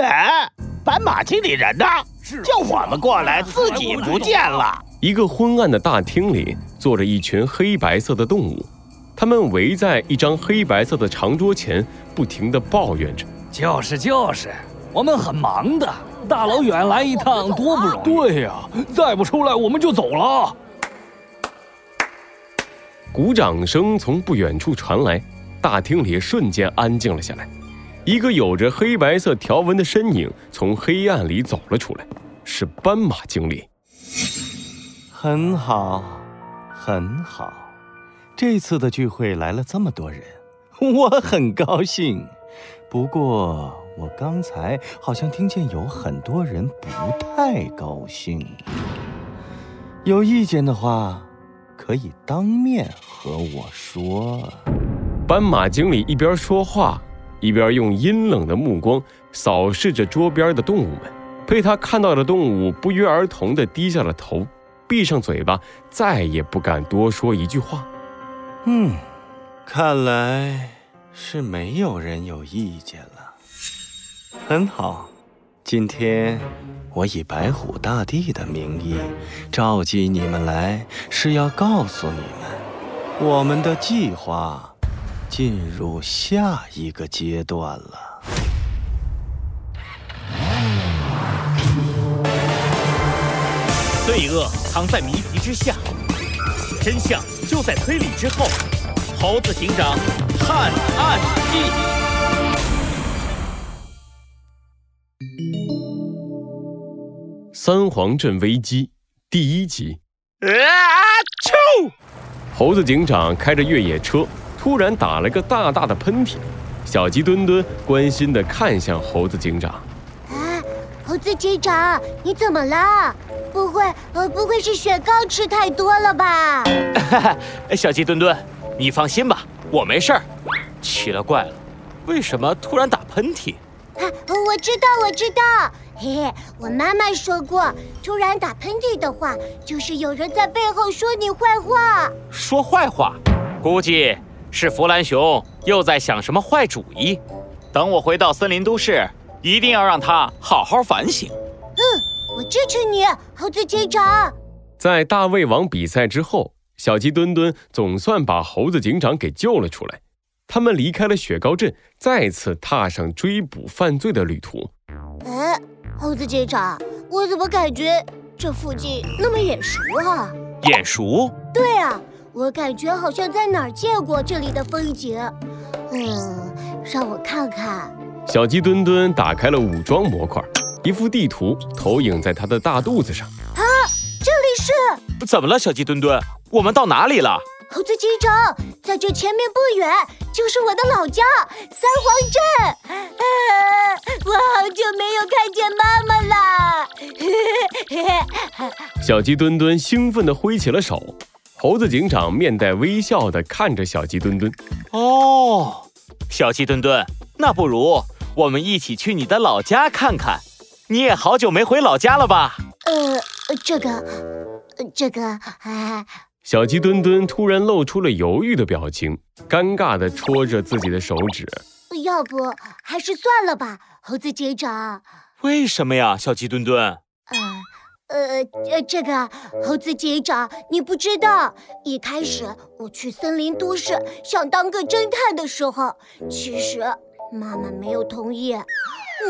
哎，斑马经理人呢？叫我们过来，自己不见了。一个昏暗的大厅里，坐着一群黑白色的动物，他们围在一张黑白色的长桌前，不停地抱怨着：“就是就是，我们很忙的，大老远来一趟多不容易。对呀，再不出来我们就走了。”鼓掌声从不远处传来，大厅里瞬间安静了下来。一个有着黑白色条纹的身影从黑暗里走了出来，是斑马经理。很好，很好，这次的聚会来了这么多人，我很高兴。不过我刚才好像听见有很多人不太高兴。有意见的话，可以当面和我说。斑马经理一边说话。一边用阴冷的目光扫视着桌边的动物们，被他看到的动物不约而同地低下了头，闭上嘴巴，再也不敢多说一句话。嗯，看来是没有人有意见了。很好，今天我以白虎大帝的名义召集你们来，是要告诉你们我们的计划。进入下一个阶段了。罪恶藏在谜题之下，真相就在推理之后。猴子警长探案记：三皇镇危机第一集。啊！啾！猴子警长开着越野车。突然打了个大大的喷嚏，小鸡墩墩关心地看向猴子警长。啊，猴子警长，你怎么了？不会，呃，不会是雪糕吃太多了吧？哈哈，小鸡墩墩，你放心吧，我没事儿。奇了怪了，为什么突然打喷嚏？啊，我知道，我知道。嘿嘿，我妈妈说过，突然打喷嚏的话，就是有人在背后说你坏话。说坏话？估计。是弗兰熊又在想什么坏主意？等我回到森林都市，一定要让他好好反省。嗯，我支持你，猴子警长。在大胃王比赛之后，小鸡墩墩总算把猴子警长给救了出来。他们离开了雪糕镇，再次踏上追捕犯罪的旅途。哎，猴子警长，我怎么感觉这附近那么眼熟啊？眼熟？对啊。我感觉好像在哪儿见过这里的风景，嗯，让我看看。小鸡墩墩打开了武装模块，一幅地图投影在他的大肚子上。啊，这里是？怎么了，小鸡墩墩？我们到哪里了？猴子警长，在这前面不远就是我的老家三皇镇。啊，我好久没有看见妈妈了。小鸡墩墩兴奋地挥起了手。猴子警长面带微笑地看着小鸡墩墩。哦，小鸡墩墩，那不如我们一起去你的老家看看。你也好久没回老家了吧？呃，这个，这个，哎。小鸡墩墩突然露出了犹豫的表情，尴尬地戳着自己的手指。要不还是算了吧，猴子警长。为什么呀，小鸡墩墩？呃呃，这个猴子警长，你不知道，一开始我去森林都市想当个侦探的时候，其实妈妈没有同意，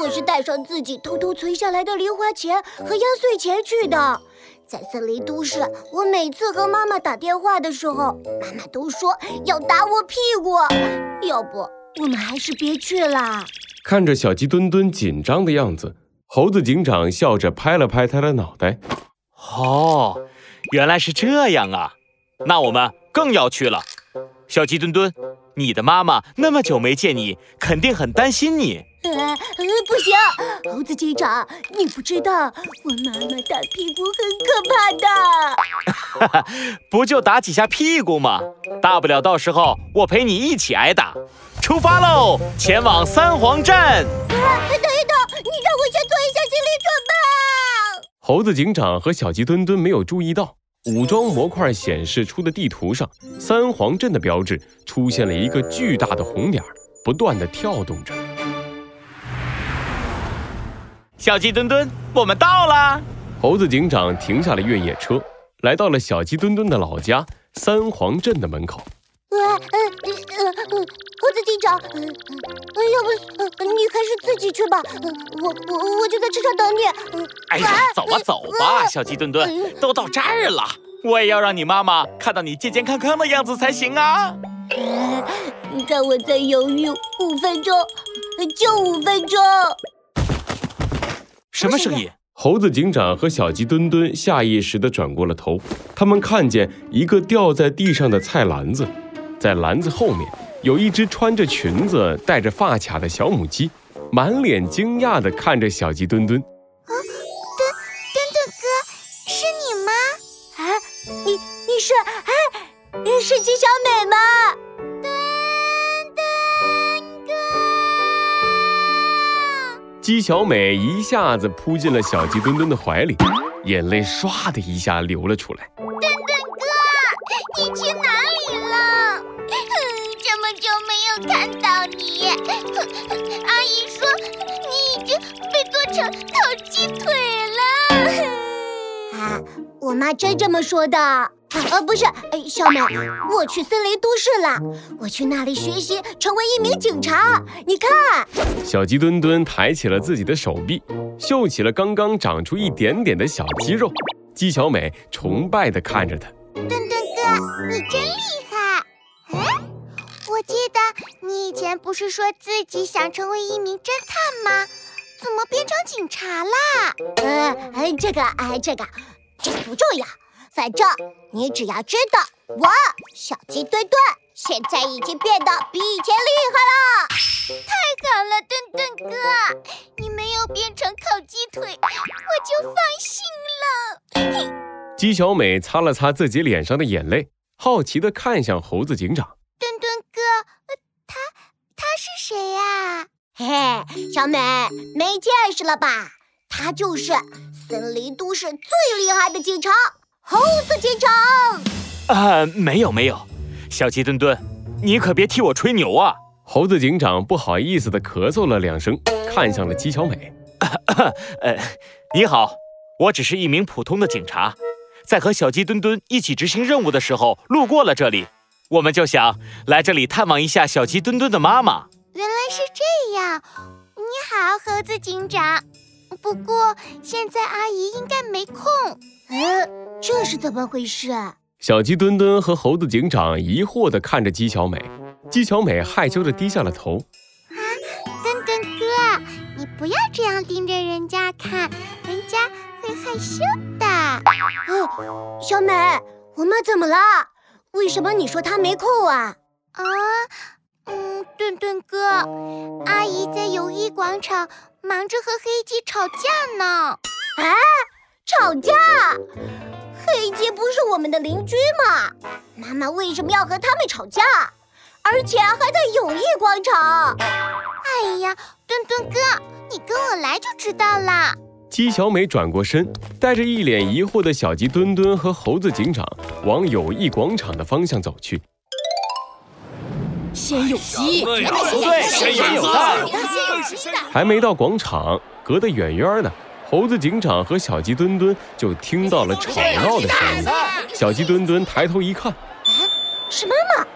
我是带上自己偷偷存下来的零花钱和压岁钱去的。在森林都市，我每次和妈妈打电话的时候，妈妈都说要打我屁股，要不我们还是别去了。看着小鸡墩墩紧张的样子。猴子警长笑着拍了拍他的脑袋。哦，原来是这样啊！那我们更要去了。小鸡墩墩，你的妈妈那么久没见你，肯定很担心你。呃呃，不行，猴子警长，你不知道我妈妈打屁股很可怕的。哈哈，不就打几下屁股吗？大不了到时候我陪你一起挨打。出发喽，前往三皇镇。啊，猴子警长和小鸡墩墩没有注意到，武装模块显示出的地图上，三皇镇的标志出现了一个巨大的红点，不断的跳动着。小鸡墩墩，我们到了。猴子警长停下了越野车，来到了小鸡墩墩的老家三皇镇的门口。呃呃呃呃，猴子警长，呃呃，要不呃你还是自己去吧，呃我我我就在车上等你。呃哎呀，走吧走吧，小鸡墩墩，都到这儿了，我也要让你妈妈看到你健健康康的样子才行啊。呃让我再犹豫五分钟，呃就五分钟。什么声音？猴子警长和小鸡墩墩下意识地转过了头，他们看见一个掉在地上的菜篮子，在篮子后面有一只穿着裙子、戴着发卡的小母鸡，满脸惊讶地看着小鸡墩墩。啊墩墩墩哥，是你吗？啊，你你是哎，你是鸡小美吗？墩墩哥，鸡小美一下子扑进了小鸡墩墩的怀里，眼泪唰的一下流了出来。我妈真这么说的。啊，呃，不是，哎，小美，我去森林都市了，我去那里学习成为一名警察。你看，小鸡墩墩抬起了自己的手臂，秀起了刚刚长出一点点的小肌肉。鸡小美崇拜地看着他。墩墩哥，你真厉害！哎，我记得你以前不是说自己想成为一名侦探吗？怎么变成警察啦？呃，哎，这个，哎，这个，这不重要。反正你只要知道，我小鸡墩墩现在已经变得比以前厉害了。太好了，墩墩哥，你没有变成烤鸡腿，我就放心了。嘿。鸡小美擦了擦自己脸上的眼泪，好奇地看向猴子警长。墩墩哥，呃他他是谁呀、嘿嘿，小美没见识了吧？他就是森林都市最厉害的警察——猴子警长。呃，没有没有，小鸡墩墩，你可别替我吹牛啊！猴子警长不好意思的咳嗽了两声，看向了鸡小美。呃，你好，我只是一名普通的警察，在和小鸡墩墩一起执行任务的时候路过了这里，我们就想来这里探望一下小鸡墩墩的妈妈。原来是这样。你好，猴子警长。不过现在阿姨应该没空。呃，这是怎么回事？小鸡墩墩和猴子警长疑惑地看着鸡小美，鸡小美害羞地低下了头。啊墩墩哥，你不要这样盯着人家看，人家会害羞的。哦，小美，我妈怎么了？为什么你说她没空啊？啊，嗯，墩墩哥，阿姨在友谊广场忙着和黑鸡吵架呢。啊，吵架？黑鸡不是我们的邻居吗？妈妈为什么要和他们吵架？而且还在友谊广场。哎呀，墩墩哥，你跟我来就知道啦。鸡小美转过身，带着一脸疑惑的小鸡墩墩和猴子警长往友谊广场的方向走去。先有鸡，对，先有蛋。还没到广场，隔得远远的，猴子警长和小鸡墩墩就听到了吵闹的声音。小鸡墩墩抬头一看，是妈妈，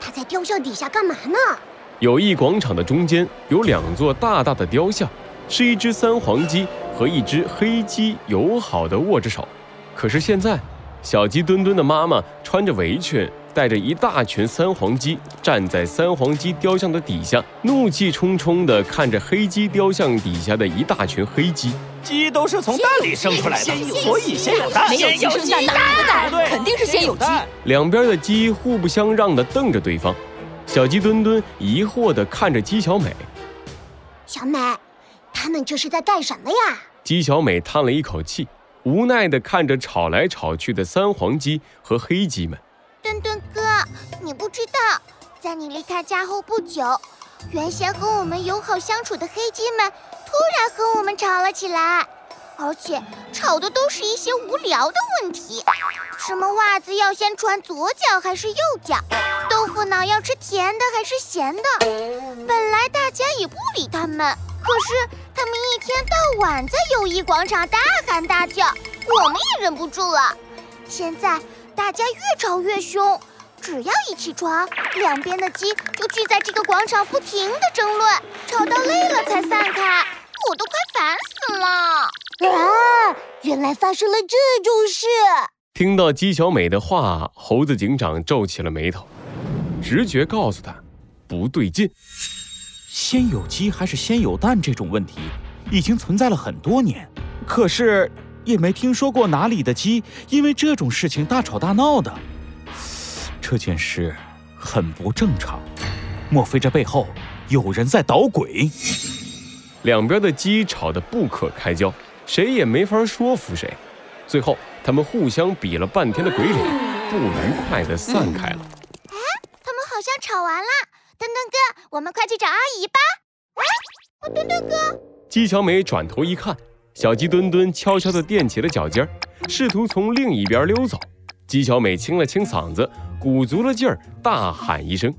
她在雕像底下干嘛呢？友谊广场的中间有两座大大的雕像，是一只三黄鸡和一只黑鸡友好的握着手。可是现在，小鸡墩墩的妈妈穿着围裙，带着一大群三黄鸡，站在三黄鸡雕像的底下，怒气冲冲地看着黑鸡雕像底下的一大群黑鸡。鸡都是从蛋里生出来的，所以先有蛋。没有鸡生蛋，哪来的蛋？对肯定是先有鸡。两边的鸡互不相让地瞪着对方。小鸡墩墩疑惑地看着鸡小美，小美，他们这是在干什么呀？鸡小美叹了一口气，无奈地看着吵来吵去的三黄鸡和黑鸡们。你不知道，在你离开家后不久，原先和我们友好相处的黑鸡们突然和我们吵了起来，而且吵的都是一些无聊的问题，什么袜子要先穿左脚还是右脚，豆腐脑要吃甜的还是咸的。本来大家也不理他们，可是他们一天到晚在友谊广场大喊大叫，我们也忍不住了。现在大家越吵越凶，只要一起床，两边的鸡就聚在这个广场不停的争论，吵到累了才散开，我都快烦死了。啊，原来发生了这种事！听到鸡小美的话，猴子警长皱起了眉头，直觉告诉他不对劲。先有鸡还是先有蛋这种问题，已经存在了很多年，可是也没听说过哪里的鸡因为这种事情大吵大闹的。这件事很不正常，莫非这背后有人在捣鬼？两边的鸡吵得不可开交，谁也没法说服谁。最后，他们互相比了半天的鬼脸，不愉快地散开了。哎，他们好像吵完了。墩墩哥，我们快去找阿姨吧！啊，墩墩哥！姬小美转头一看，小鸡墩墩悄悄地垫起了脚尖，试图从另一边溜走。姬小美清了清嗓子，鼓足了劲儿，大喊一声：“